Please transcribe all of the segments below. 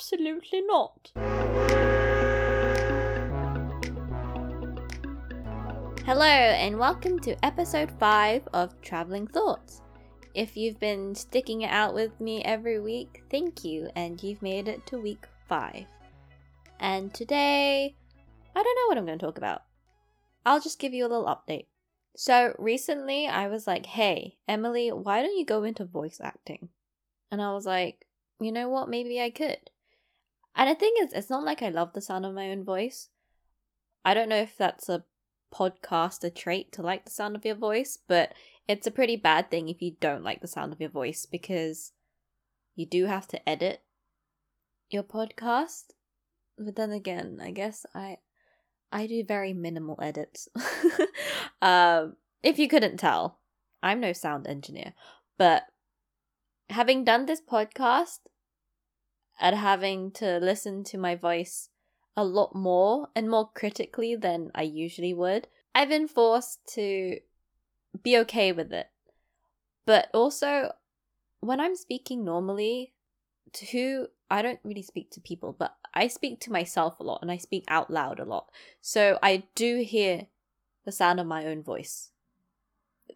Absolutely not. Hello, and welcome to episode 5 of Traveling Thoughts. If you've been sticking it out with me every week, thank you, and you've made it to week 5. And today, I don't know what I'm going to talk about. I'll just give you a little update. So, recently I was like, hey, Emily, why don't you go into voice acting? And I was like, you know what, maybe I could. And the thing is, it's not like I love the sound of my own voice. I don't know if that's a podcaster trait to like the sound of your voice, but it's a pretty bad thing if you don't like the sound of your voice because you do have to edit your podcast. But then again, I guess I I do very minimal edits. um, if you couldn't tell, I'm no sound engineer, but having done this podcast and having to listen to my voice a lot more and more critically than I usually would, I've been forced to be okay with it. But also, when I'm speaking normally, to who I don't really speak to people, but I speak to myself a lot and I speak out loud a lot. So I do hear the sound of my own voice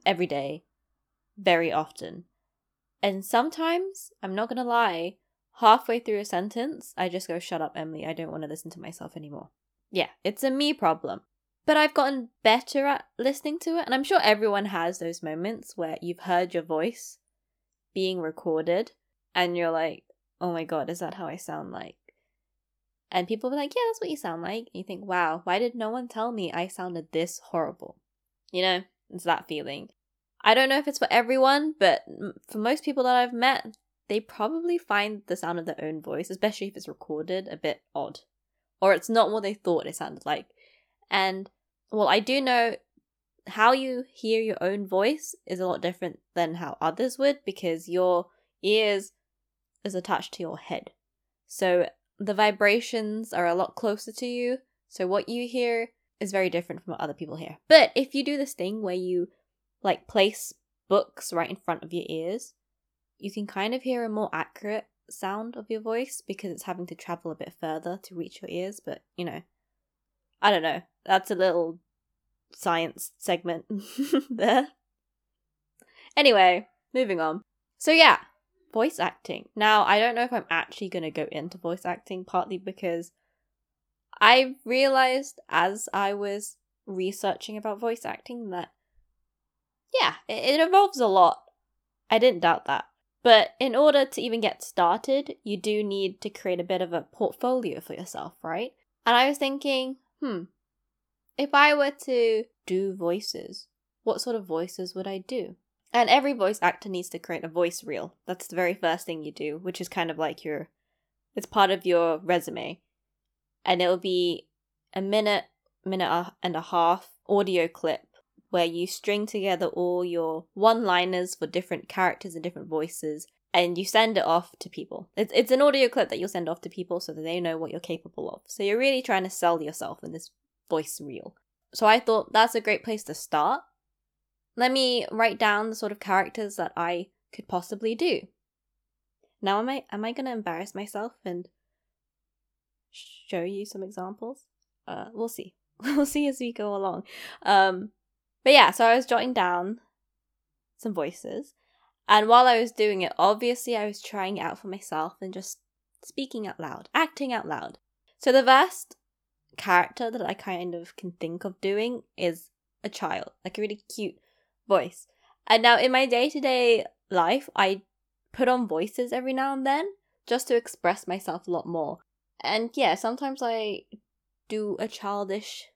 every day, very often. And sometimes, I'm not gonna lie, halfway through a sentence, I just go, Shut up, Emily, I don't want to listen to myself anymore. Yeah, it's a me problem. But I've gotten better at listening to it, and I'm sure everyone has those moments where you've heard your voice being recorded and you're like, oh my god, is that how I sound like? And people be like, yeah, that's what you sound like. And you think, wow, why did no one tell me I sounded this horrible? You know, it's that feeling. I don't know if it's for everyone, but for most people that I've met, they probably find the sound of their own voice, especially if it's recorded, a bit odd. Or it's not what they thought it sounded like. And, well, I do know how you hear your own voice is a lot different than how others would because your ears is attached to your head. So the vibrations are a lot closer to you. So what you hear is very different from what other people hear. But if you do this thing where you like place books right in front of your ears, you can kind of hear a more accurate sound of your voice because it's having to travel a bit further to reach your ears. But you know, I don't know. That's a little science segment there. Anyway, moving on. So yeah, voice acting. Now, I don't know if I'm actually going to go into voice acting, partly because I realized as I was researching about voice acting that, yeah, it, it involves a lot. I didn't doubt that. But in order to even get started, you do need to create a bit of a portfolio for yourself, right? And I was thinking, hmm, if I were to do voices, what sort of voices would I do? And every voice actor needs to create a voice reel. That's the very first thing you do, which is kind of like your it's part of your resume. And it'll be a minute, minute and a half audio clip where you string together all your one-liners for different characters and different voices and you send it off to people. It's it's an audio clip that you'll send off to people so that they know what you're capable of. So you're really trying to sell yourself in this voice reel. So I thought that's a great place to start let me write down the sort of characters that I could possibly do. Now am I am I gonna embarrass myself and show you some examples? Uh we'll see. we'll see as we go along. Um but yeah, so I was jotting down some voices. And while I was doing it, obviously I was trying it out for myself and just speaking out loud, acting out loud. So the first character that I kind of can think of doing is a child, like a really cute voice. And now in my day to day life, I put on voices every now and then just to express myself a lot more. And yeah, sometimes I do a childish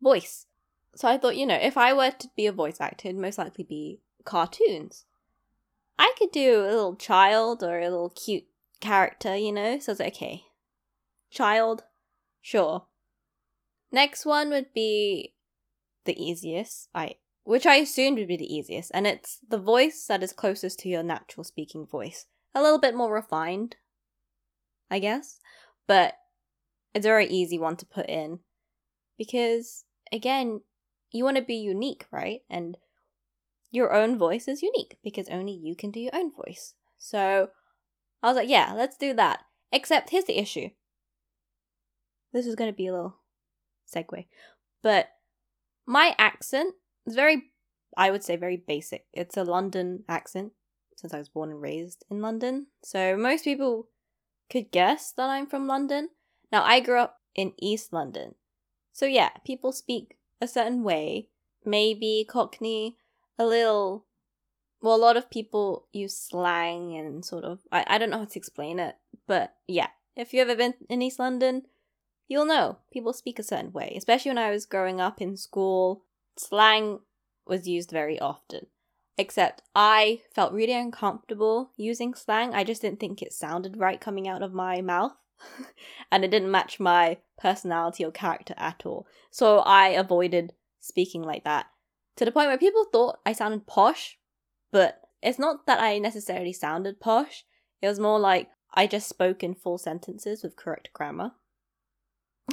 voice. So I thought, you know, if I were to be a voice actor, it'd most likely be cartoons. I could do a little child or a little cute character, you know? So it's okay. Child, sure. Next one would be the easiest. I which I assumed would be the easiest, and it's the voice that is closest to your natural speaking voice. A little bit more refined, I guess, but it's a very easy one to put in because, again, you want to be unique, right? And your own voice is unique because only you can do your own voice. So I was like, yeah, let's do that. Except here's the issue. This is going to be a little segue. But my accent is very, I would say, very basic. It's a London accent since I was born and raised in London. So most people could guess that I'm from London. Now, I grew up in East London. So yeah, people speak a certain way. Maybe Cockney, a little. Well, a lot of people use slang and sort of. I, I don't know how to explain it, but yeah, if you've ever been in East London, you'll know people speak a certain way. Especially when I was growing up in school, slang was used very often. Except I felt really uncomfortable using slang. I just didn't think it sounded right coming out of my mouth. and it didn't match my personality or character at all. So I avoided speaking like that to the point where people thought I sounded posh, but it's not that I necessarily sounded posh. It was more like I just spoke in full sentences with correct grammar.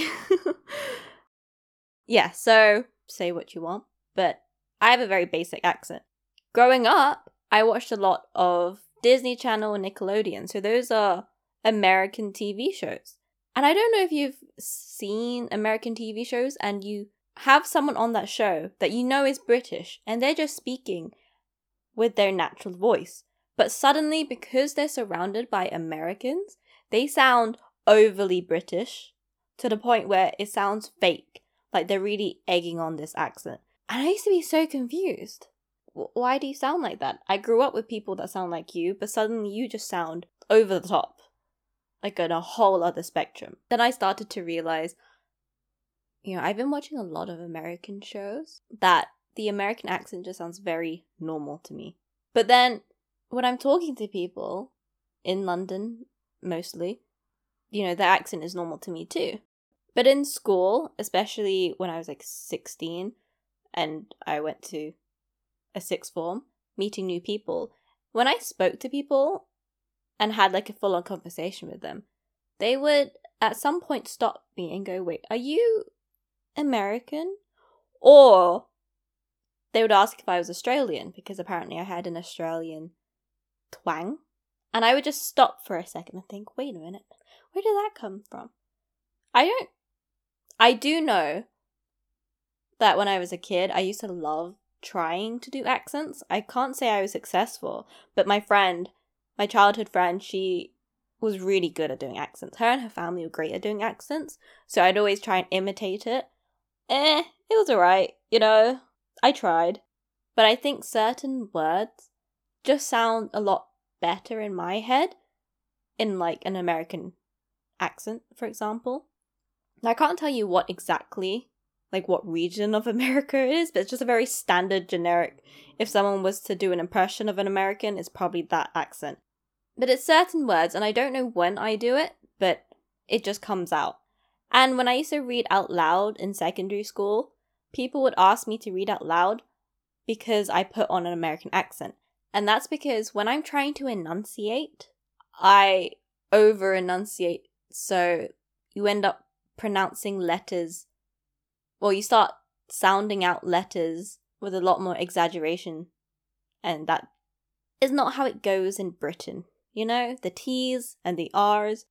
yeah, so say what you want, but I have a very basic accent. Growing up, I watched a lot of Disney Channel and Nickelodeon, so those are American TV shows. And I don't know if you've seen American TV shows and you have someone on that show that you know is British and they're just speaking with their natural voice. But suddenly, because they're surrounded by Americans, they sound overly British to the point where it sounds fake, like they're really egging on this accent. And I used to be so confused. Why do you sound like that? I grew up with people that sound like you, but suddenly you just sound over the top like on a whole other spectrum. Then I started to realize, you know, I've been watching a lot of American shows that the American accent just sounds very normal to me. But then when I'm talking to people in London, mostly, you know, the accent is normal to me too. But in school, especially when I was like 16 and I went to a sixth form, meeting new people, when I spoke to people, and had like a full on conversation with them, they would at some point stop me and go, Wait, are you American? Or they would ask if I was Australian because apparently I had an Australian twang. And I would just stop for a second and think, wait a minute, where did that come from? I don't. I do know that when I was a kid, I used to love trying to do accents. I can't say I was successful, but my friend my childhood friend, she was really good at doing accents. Her and her family were great at doing accents, so I'd always try and imitate it. Eh, it was alright, you know. I tried. But I think certain words just sound a lot better in my head in like an American accent, for example. Now, I can't tell you what exactly like what region of America it is, but it's just a very standard generic. If someone was to do an impression of an American, it's probably that accent. But it's certain words, and I don't know when I do it, but it just comes out. And when I used to read out loud in secondary school, people would ask me to read out loud because I put on an American accent. And that's because when I'm trying to enunciate, I over enunciate. So you end up pronouncing letters well, you start sounding out letters with a lot more exaggeration. And that is not how it goes in Britain. You know, the T's and the R's,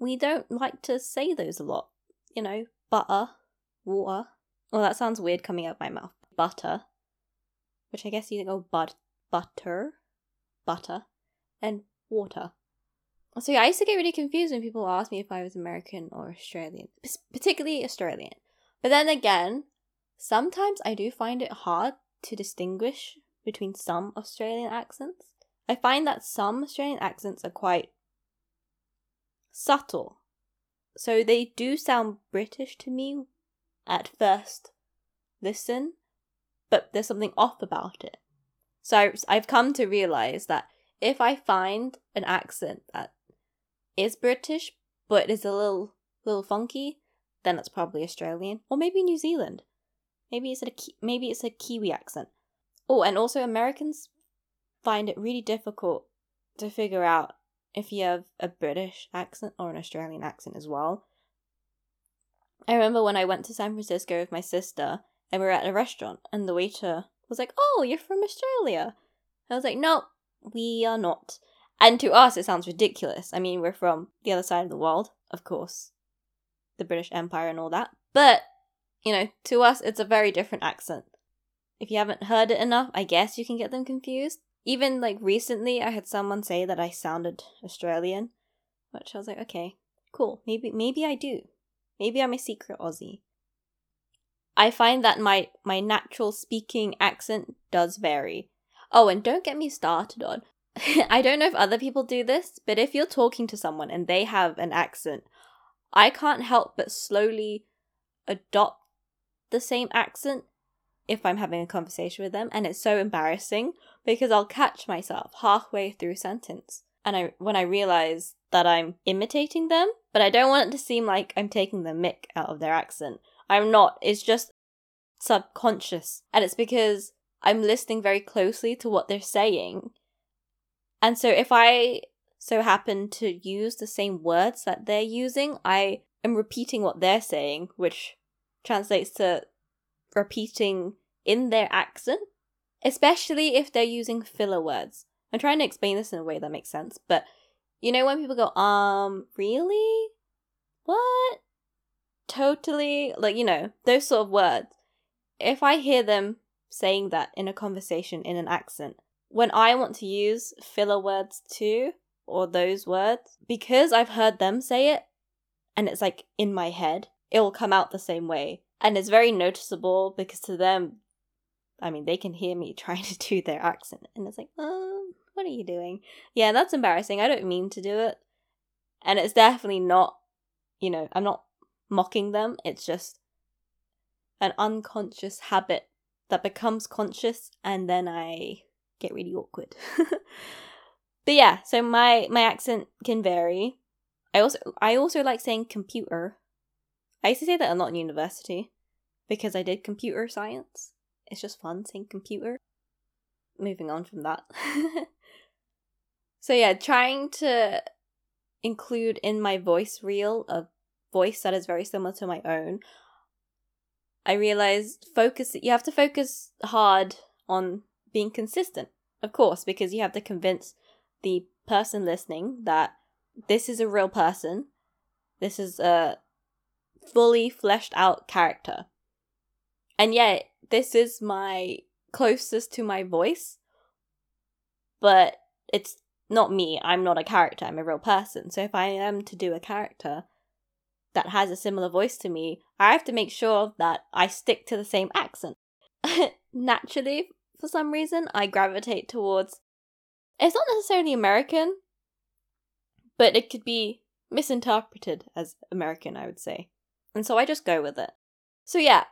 we don't like to say those a lot. You know, butter, water. Well, that sounds weird coming out my mouth. Butter, which I guess you think, oh, but butter, butter, and water. So yeah, I used to get really confused when people asked me if I was American or Australian, particularly Australian. But then again, sometimes I do find it hard to distinguish between some Australian accents. I find that some Australian accents are quite subtle. So they do sound British to me at first listen, but there's something off about it. So I've come to realize that if I find an accent that is British but is a little little funky, then it's probably Australian or maybe New Zealand. Maybe it's a maybe it's a Kiwi accent. Oh, and also Americans find it really difficult to figure out if you have a British accent or an Australian accent as well. I remember when I went to San Francisco with my sister and we were at a restaurant and the waiter was like, "Oh, you're from Australia." I was like, "No, we are not." And to us, it sounds ridiculous. I mean, we're from the other side of the world, of course, the British Empire and all that. But, you know, to us, it's a very different accent. If you haven't heard it enough, I guess you can get them confused. Even like recently, I had someone say that I sounded Australian, which I was like, okay, cool. Maybe, maybe I do. Maybe I'm a secret Aussie. I find that my my natural speaking accent does vary. Oh, and don't get me started on. I don't know if other people do this, but if you're talking to someone and they have an accent, I can't help but slowly adopt the same accent if I'm having a conversation with them, and it's so embarrassing because I'll catch myself halfway through sentence, and I when I realize that I'm imitating them, but I don't want it to seem like I'm taking the mick out of their accent. I'm not. It's just subconscious, and it's because I'm listening very closely to what they're saying. And so if I so happen to use the same words that they're using, I am repeating what they're saying, which translates to repeating in their accent, especially if they're using filler words. I'm trying to explain this in a way that makes sense, but you know when people go, um, really? What? Totally? Like, you know, those sort of words. If I hear them saying that in a conversation in an accent, when I want to use filler words too, or those words, because I've heard them say it and it's like in my head, it will come out the same way. And it's very noticeable because to them, I mean, they can hear me trying to do their accent, and it's like, um, what are you doing? Yeah, that's embarrassing. I don't mean to do it. And it's definitely not, you know, I'm not mocking them. It's just an unconscious habit that becomes conscious, and then I get really awkward. but yeah, so my my accent can vary. I also I also like saying computer I used to say that a lot in university because I did computer science. It's just fun saying computer. Moving on from that. so, yeah, trying to include in my voice reel a voice that is very similar to my own. I realized focus you have to focus hard on being consistent. Of course, because you have to convince the person listening that this is a real person. This is a fully fleshed out character. And yet, this is my closest to my voice, but it's not me. I'm not a character, I'm a real person. So if I am to do a character that has a similar voice to me, I have to make sure that I stick to the same accent. Naturally, for some reason, I gravitate towards. It's not necessarily American, but it could be misinterpreted as American, I would say. And so I just go with it. So yeah,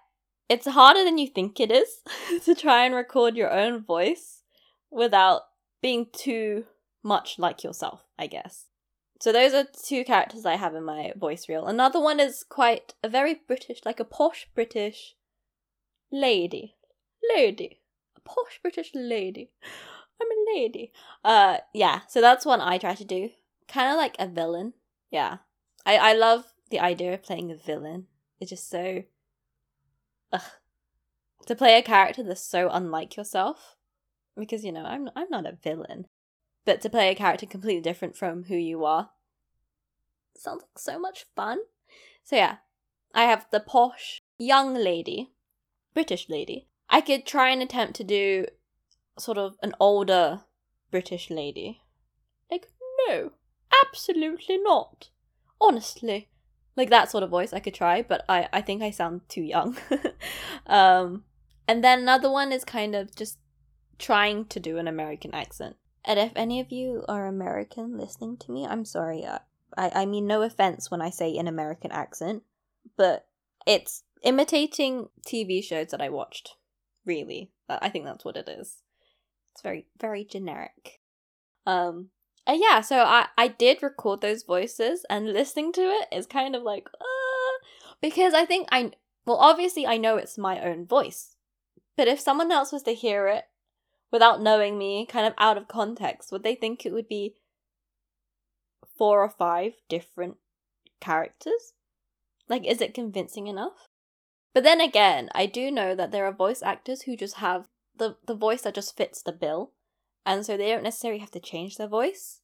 it's harder than you think it is to try and record your own voice without being too much like yourself, I guess. So those are two characters I have in my voice reel. Another one is quite a very British, like a posh British lady. Lady. A posh British lady. I'm a lady. Uh yeah, so that's one I try to do. Kind of like a villain. Yeah. I I love the idea of playing a villain is just so. Ugh. To play a character that's so unlike yourself, because you know I'm I'm not a villain, but to play a character completely different from who you are sounds like so much fun. So yeah, I have the posh young lady, British lady. I could try and attempt to do sort of an older British lady. Like, no, absolutely not. Honestly, like that sort of voice I could try, but I I think I sound too young. um, and then another one is kind of just trying to do an American accent. And if any of you are American listening to me, I'm sorry. Uh, I I mean no offense when I say an American accent, but it's imitating TV shows that I watched. Really, I think that's what it is. It's very very generic. Um, uh, yeah, so I I did record those voices, and listening to it is kind of like, uh, because I think I well, obviously I know it's my own voice, but if someone else was to hear it without knowing me, kind of out of context, would they think it would be four or five different characters? Like, is it convincing enough? But then again, I do know that there are voice actors who just have the the voice that just fits the bill and so they don't necessarily have to change their voice.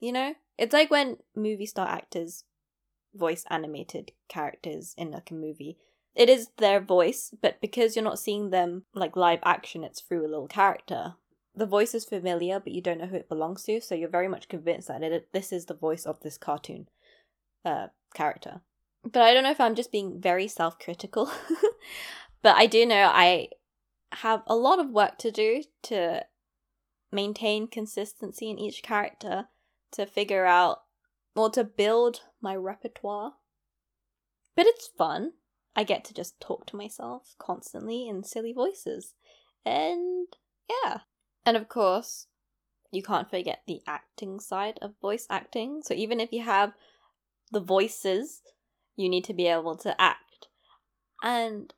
You know? It's like when movie star actors voice animated characters in like a movie. It is their voice, but because you're not seeing them like live action, it's through a little character. The voice is familiar, but you don't know who it belongs to, so you're very much convinced that it, this is the voice of this cartoon uh, character. But I don't know if I'm just being very self critical. but I do know I have a lot of work to do to maintain consistency in each character, to figure out or to build my repertoire. But it's fun. I get to just talk to myself constantly in silly voices. And yeah. And of course, you can't forget the acting side of voice acting. So even if you have the voices, you need to be able to act. And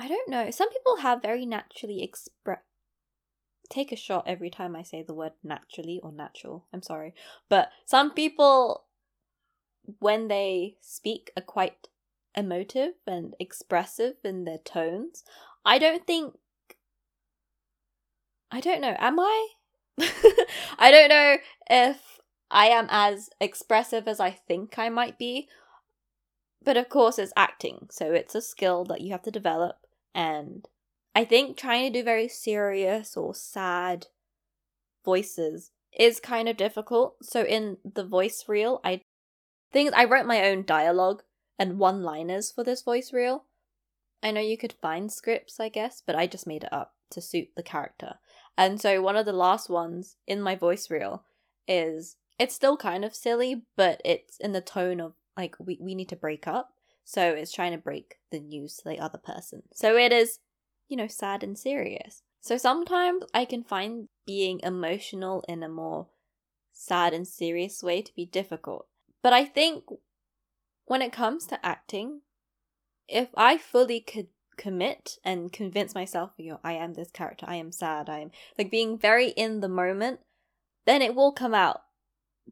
I don't know, some people have very naturally express take a shot every time I say the word naturally or natural. I'm sorry. But some people when they speak are quite emotive and expressive in their tones. I don't think I don't know, am I? I don't know if I am as expressive as I think I might be. But of course, it's acting, so it's a skill that you have to develop. And I think trying to do very serious or sad voices is kind of difficult. So in the voice reel, I things I wrote my own dialogue and one liners for this voice reel. I know you could find scripts, I guess, but I just made it up to suit the character. And so one of the last ones in my voice reel is it's still kind of silly, but it's in the tone of like we, we need to break up. So it's trying to break the news to the other person. So it is, you know, sad and serious. So sometimes I can find being emotional in a more sad and serious way to be difficult. But I think when it comes to acting, if I fully could commit and convince myself, you know, I am this character, I am sad, I am like being very in the moment, then it will come out.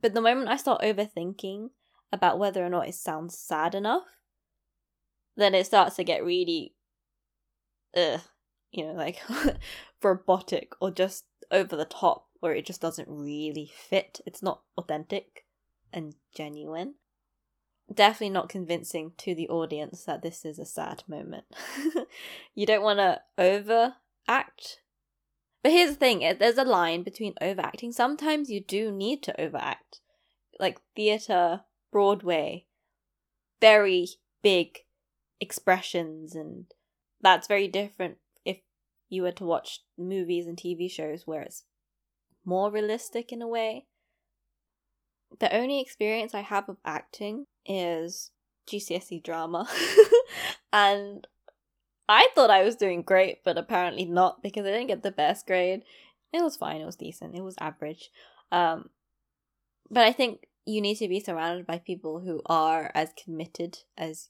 But the moment I start overthinking about whether or not it sounds sad enough, then it starts to get really, you know, like robotic or just over the top, where it just doesn't really fit. It's not authentic and genuine. Definitely not convincing to the audience that this is a sad moment. you don't want to overact. But here's the thing eh, there's a line between overacting. Sometimes you do need to overact. Like theatre, Broadway, very big expressions, and that's very different if you were to watch movies and TV shows where it's more realistic in a way the only experience I have of acting is GCSE drama. and I thought I was doing great, but apparently not because I didn't get the best grade. It was fine, it was decent, it was average. Um, but I think you need to be surrounded by people who are as committed as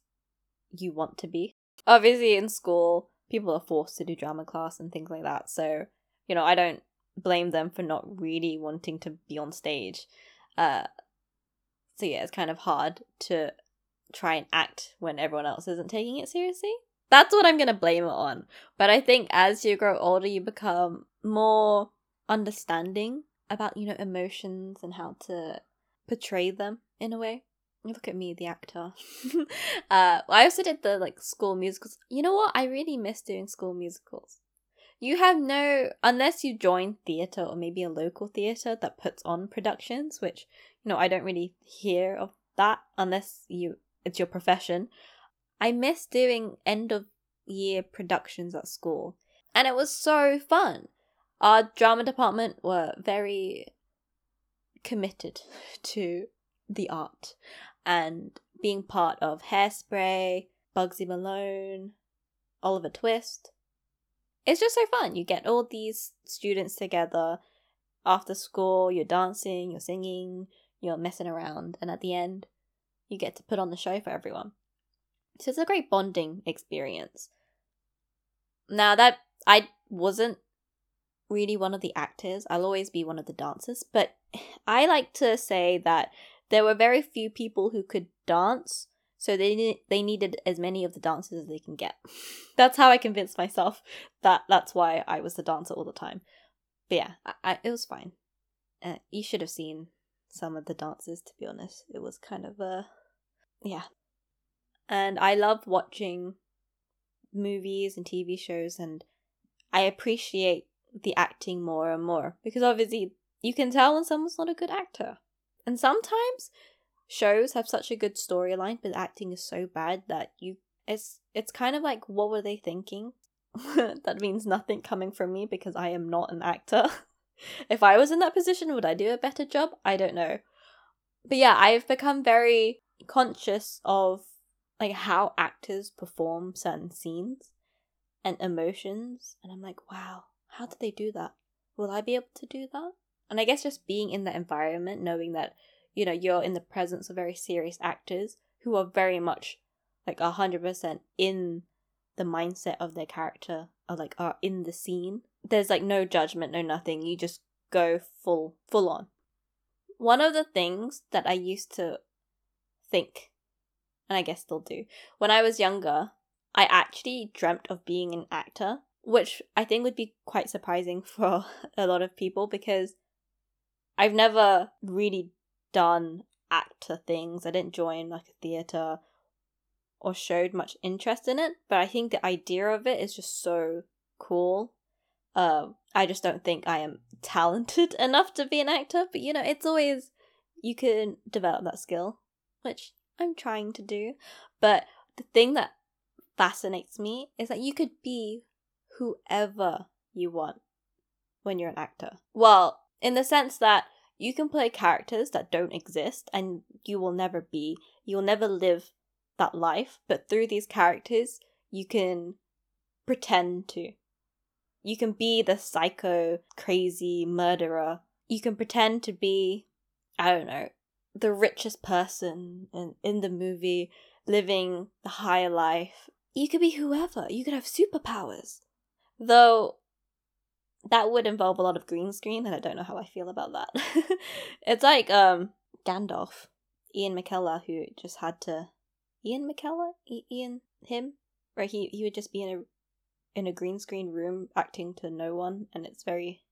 you want to be. Obviously, in school, people are forced to do drama class and things like that. So, you know, I don't blame them for not really wanting to be on stage. Uh, so yeah, it's kind of hard to try and act when everyone else isn't taking it seriously. That's what I'm going to blame it on. But I think as you grow older, you become more understanding about, you know, emotions and how to portray them in a way. Look at me, the actor. uh, I also did the like school musicals. You know what? I really miss doing school musicals. You have no, unless you join theatre or maybe a local theatre that puts on productions, which, you know, I don't really hear of that unless you, it's your profession. I miss doing end of year productions at school. And it was so fun. Our drama department were very committed to the art and being part of Hairspray, Bugsy Malone, Oliver Twist it's just so fun. You get all these students together after school, you're dancing, you're singing, you're messing around, and at the end, you get to put on the show for everyone. So it's a great bonding experience. Now, that I wasn't really one of the actors, I'll always be one of the dancers, but I like to say that there were very few people who could dance so they ne- they needed as many of the dancers as they can get. that's how I convinced myself that that's why I was the dancer all the time. But yeah, I, I, it was fine. Uh, you should have seen some of the dances, to be honest. It was kind of a. Yeah. And I love watching movies and TV shows, and I appreciate the acting more and more because obviously you can tell when someone's not a good actor. And sometimes shows have such a good storyline, but acting is so bad that you it's it's kind of like what were they thinking? that means nothing coming from me because I am not an actor. if I was in that position, would I do a better job? I don't know. But yeah, I've become very conscious of like how actors perform certain scenes and emotions and I'm like, wow, how did they do that? Will I be able to do that? And I guess just being in that environment, knowing that, you know, you're in the presence of very serious actors who are very much like a hundred percent in the mindset of their character or like are in the scene. There's like no judgment, no nothing. You just go full full on. One of the things that I used to think, and I guess still do, when I was younger, I actually dreamt of being an actor, which I think would be quite surprising for a lot of people because I've never really done actor things. I didn't join like a theater or showed much interest in it, but I think the idea of it is just so cool. Uh, I just don't think I am talented enough to be an actor, but you know, it's always you can develop that skill, which I'm trying to do. But the thing that fascinates me is that you could be whoever you want when you're an actor. Well, in the sense that you can play characters that don't exist and you will never be, you'll never live that life, but through these characters, you can pretend to. You can be the psycho, crazy murderer. You can pretend to be, I don't know, the richest person in, in the movie, living the higher life. You could be whoever. You could have superpowers. Though that would involve a lot of green screen, and I don't know how I feel about that. it's like um Gandalf, Ian McKellen, who just had to Ian McKellen, I- Ian him, right? He he would just be in a in a green screen room acting to no one, and it's very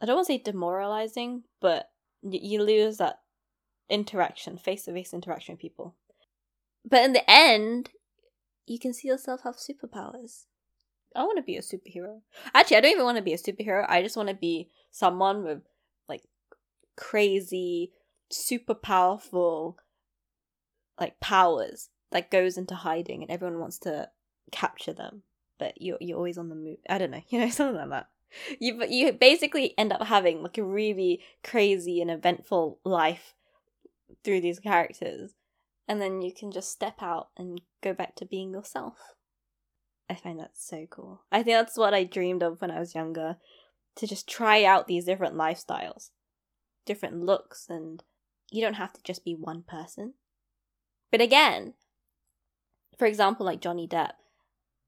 I don't want to say demoralizing, but y- you lose that interaction, face to face interaction with people. But in the end, you can see yourself have superpowers. I want to be a superhero. Actually, I don't even want to be a superhero. I just want to be someone with like crazy, super powerful like powers that goes into hiding and everyone wants to capture them, but you're you're always on the move. I don't know, you know, something like that. You you basically end up having like a really crazy and eventful life through these characters, and then you can just step out and go back to being yourself. I find that so cool. I think that's what I dreamed of when I was younger to just try out these different lifestyles, different looks, and you don't have to just be one person. But again, for example, like Johnny Depp,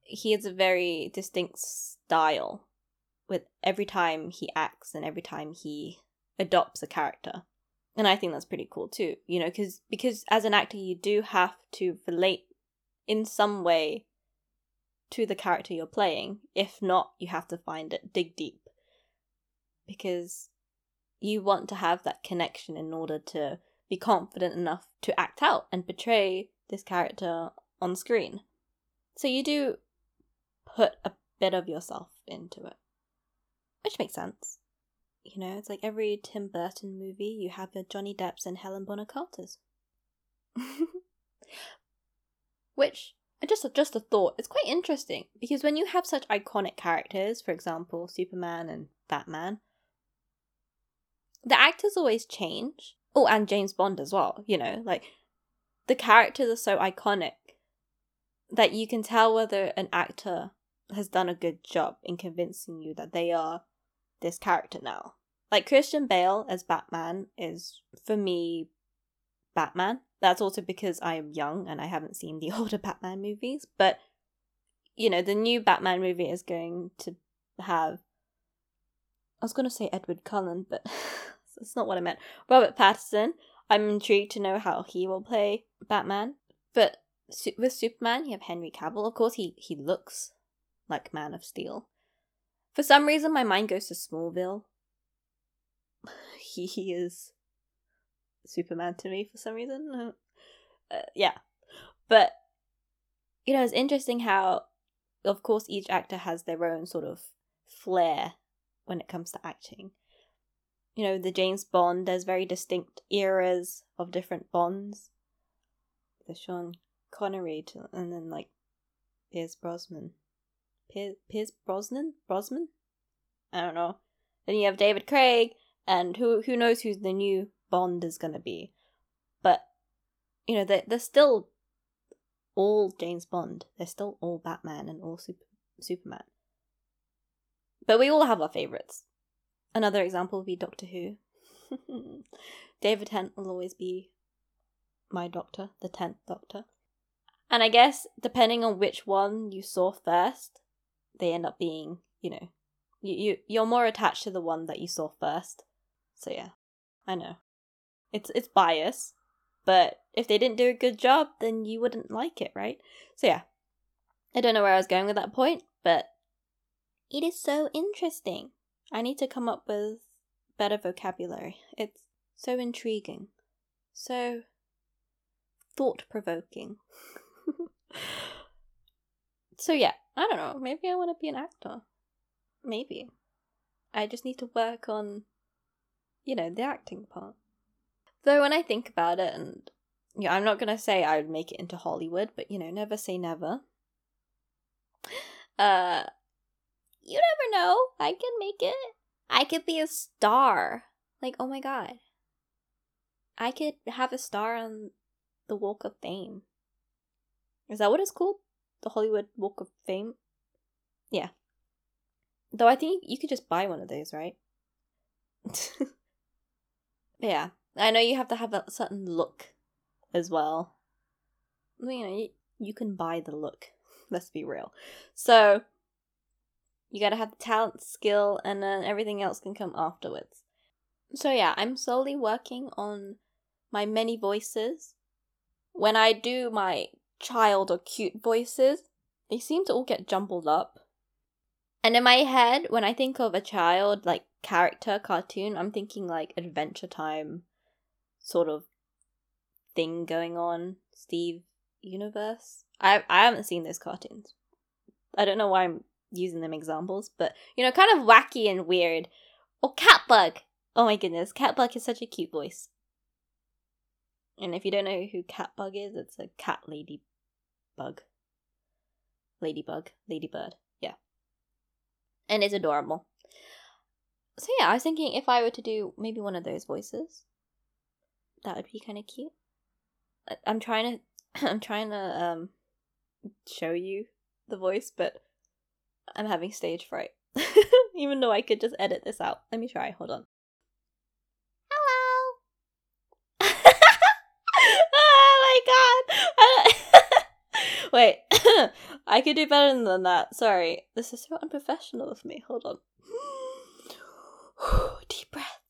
he has a very distinct style with every time he acts and every time he adopts a character. And I think that's pretty cool too, you know, cause, because as an actor, you do have to relate in some way to the character you're playing. If not, you have to find it, dig deep. Because you want to have that connection in order to be confident enough to act out and portray this character on screen. So you do put a bit of yourself into it, which makes sense. You know, it's like every Tim Burton movie, you have your Johnny Depps and Helena Bonham Carters. which just just a thought. It's quite interesting because when you have such iconic characters, for example, Superman and Batman, the actors always change. Oh, and James Bond as well. You know, like the characters are so iconic that you can tell whether an actor has done a good job in convincing you that they are this character now. Like Christian Bale as Batman is for me Batman. That's also because I am young and I haven't seen the older Batman movies, but you know, the new Batman movie is going to have I was going to say Edward Cullen, but that's not what I meant. Robert Pattinson. I'm intrigued to know how he will play Batman. But with Superman, you have Henry Cavill. Of course, he he looks like Man of Steel. For some reason, my mind goes to Smallville. he, he is Superman to me for some reason. Uh, yeah, but you know, it's interesting how, of course, each actor has their own sort of flair when it comes to acting. You know, the James Bond, there's very distinct eras of different Bonds. The Sean Connery, to, and then like Pierce Brosnan. Pierce Brosnan? Brosnan? I don't know. Then you have David Craig, and who who knows who's the new Bond is gonna be. But you know, they're, they're still all James Bond. They're still all Batman and all Super, Superman. But we all have our favorites. Another example would be Doctor Who. David Tennant will always be my doctor, the 10th doctor. And I guess depending on which one you saw first, they end up being, you know, you, you you're more attached to the one that you saw first. So yeah, I know. It's it's bias, but if they didn't do a good job, then you wouldn't like it, right? So yeah. I don't know where I was going with that point, but it is so interesting. I need to come up with better vocabulary. It's so intriguing. So thought provoking. so yeah, I don't know. Maybe I want to be an actor. Maybe. I just need to work on, you know, the acting part. Though when I think about it, and yeah, I'm not gonna say I would make it into Hollywood, but you know, never say never. Uh, you never know. I can make it. I could be a star. Like, oh my god. I could have a star on the Walk of Fame. Is that what it's called? The Hollywood Walk of Fame? Yeah. Though I think you could just buy one of those, right? yeah. I know you have to have a certain look as well. You know, you, you can buy the look. Let's be real. So, you gotta have the talent, skill, and then everything else can come afterwards. So, yeah, I'm slowly working on my many voices. When I do my child or cute voices, they seem to all get jumbled up. And in my head, when I think of a child, like character cartoon, I'm thinking like Adventure Time sort of thing going on. Steven Universe. I I haven't seen those cartoons. I don't know why I'm using them examples, but you know, kind of wacky and weird. Or Catbug. Oh my goodness, Catbug is such a cute voice. And if you don't know who Catbug is, it's a cat lady bug. Ladybug, ladybird, yeah. And it's adorable. So yeah, I was thinking if I were to do maybe one of those voices, that would be kind of cute. I'm trying to, I'm trying to um, show you the voice, but I'm having stage fright. Even though I could just edit this out. Let me try. Hold on. Hello. oh my god. Wait. I could do better than that. Sorry. This is so unprofessional of me. Hold on. Deep breaths.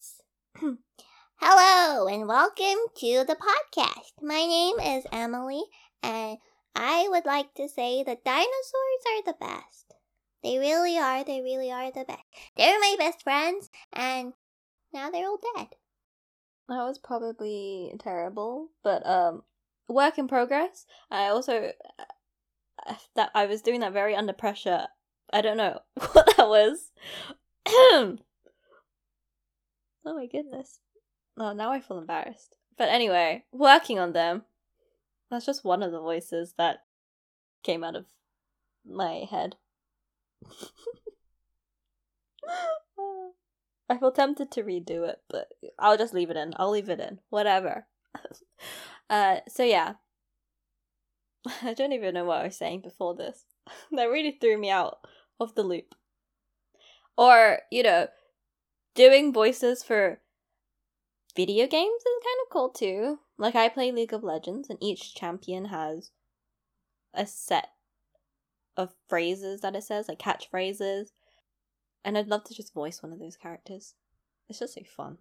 Hello and welcome to the podcast. My name is Emily and I would like to say that dinosaurs are the best. They really are, they really are the best. They're my best friends and now they're all dead. That was probably terrible, but um work in progress. I also uh, that I was doing that very under pressure. I don't know what that was. oh my goodness. Oh, now I feel embarrassed. But anyway, working on them. That's just one of the voices that came out of my head. I feel tempted to redo it, but I'll just leave it in. I'll leave it in. Whatever. uh, so yeah. I don't even know what I was saying before this. that really threw me out of the loop. Or, you know, doing voices for video games is kind of cool too. Like I play League of Legends and each champion has a set of phrases that it says, like catchphrases. And I'd love to just voice one of those characters. It's just so fun.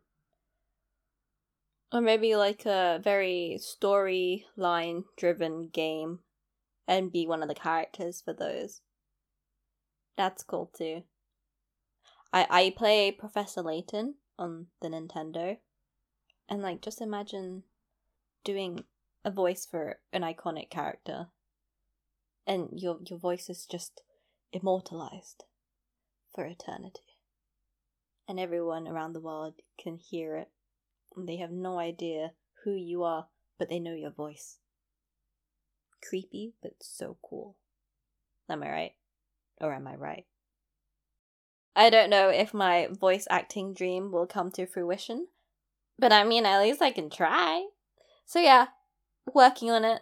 Or maybe like a very storyline driven game and be one of the characters for those. That's cool too. I I play Professor Layton on the Nintendo And like just imagine doing a voice for an iconic character and your your voice is just immortalized for eternity. And everyone around the world can hear it. And they have no idea who you are, but they know your voice. Creepy, but so cool. Am I right? Or am I right? I don't know if my voice acting dream will come to fruition, but I mean, at least I can try. So, yeah, working on it.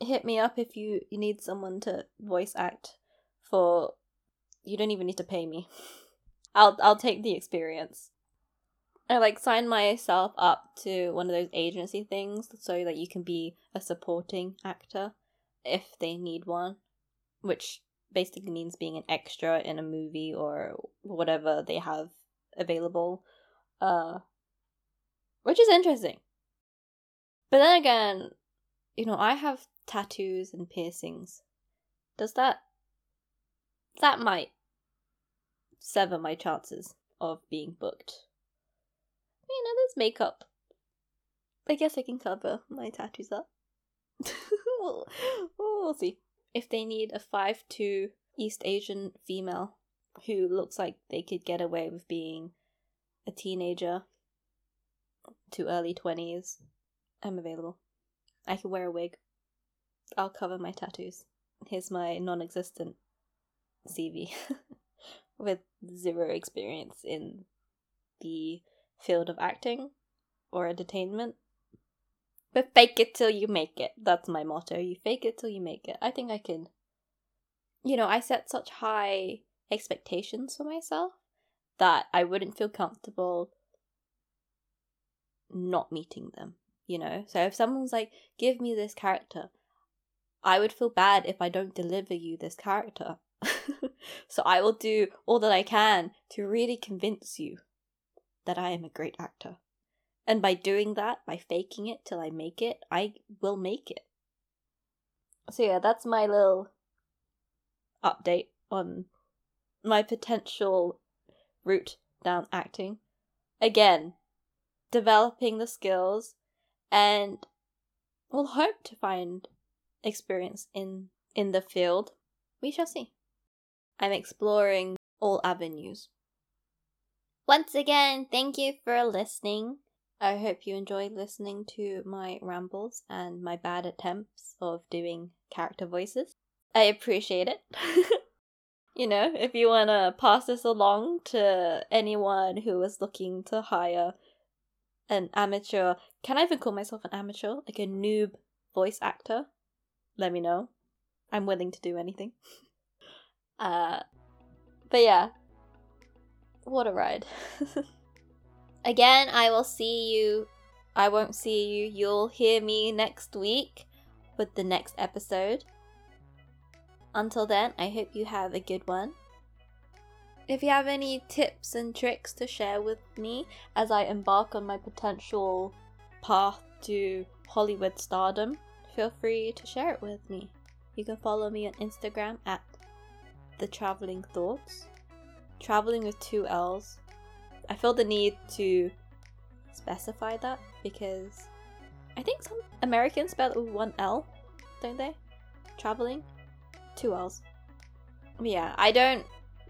Hit me up if you, you need someone to voice act for. You don't even need to pay me. I'll I'll take the experience. I like sign myself up to one of those agency things so that you can be a supporting actor if they need one, which basically means being an extra in a movie or whatever they have available. Uh which is interesting. But then again, you know, I have tattoos and piercings. Does that that might sever my chances of being booked. You know, there's makeup. I guess I can cover my tattoos up. we'll, we'll see. If they need a 5'2 East Asian female who looks like they could get away with being a teenager to early 20s, I'm available. I can wear a wig. I'll cover my tattoos. Here's my non existent CV with zero experience in the field of acting or entertainment. But fake it till you make it. That's my motto. You fake it till you make it. I think I can. You know, I set such high expectations for myself that I wouldn't feel comfortable not meeting them, you know? So if someone's like, give me this character, I would feel bad if I don't deliver you this character. so I will do all that I can to really convince you that I am a great actor. And by doing that, by faking it till I make it, I will make it. So yeah, that's my little update on my potential route down acting. Again, developing the skills and will hope to find experience in in the field. We shall see. I'm exploring all avenues. Once again, thank you for listening. I hope you enjoyed listening to my rambles and my bad attempts of doing character voices. I appreciate it. you know, if you want to pass this along to anyone who is looking to hire an amateur, can I even call myself an amateur? Like a noob voice actor? Let me know. I'm willing to do anything. Uh, but yeah, what a ride. Again, I will see you. I won't see you. You'll hear me next week with the next episode. Until then, I hope you have a good one. If you have any tips and tricks to share with me as I embark on my potential path to Hollywood stardom, feel free to share it with me. You can follow me on Instagram at the traveling thoughts. Traveling with two L's. I feel the need to specify that because I think some Americans spell it with one L, don't they? Traveling? Two L's. Yeah, I don't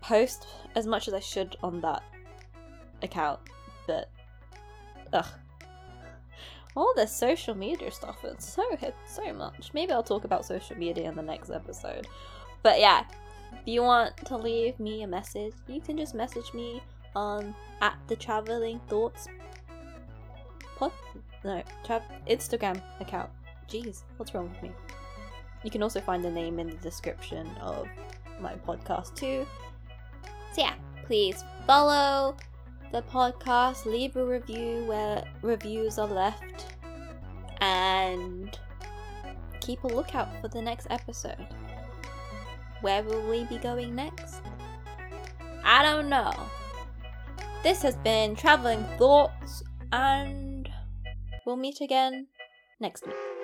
post as much as I should on that account, but ugh. All this social media stuff, it's so it's so much. Maybe I'll talk about social media in the next episode. But yeah, if you want to leave me a message, you can just message me on at the traveling thoughts pod no tra- Instagram account. Jeez, what's wrong with me? You can also find the name in the description of my podcast too. So yeah, please follow the podcast, leave a review where reviews are left, and keep a lookout for the next episode. Where will we be going next? I don't know. This has been Traveling Thoughts, and we'll meet again next week.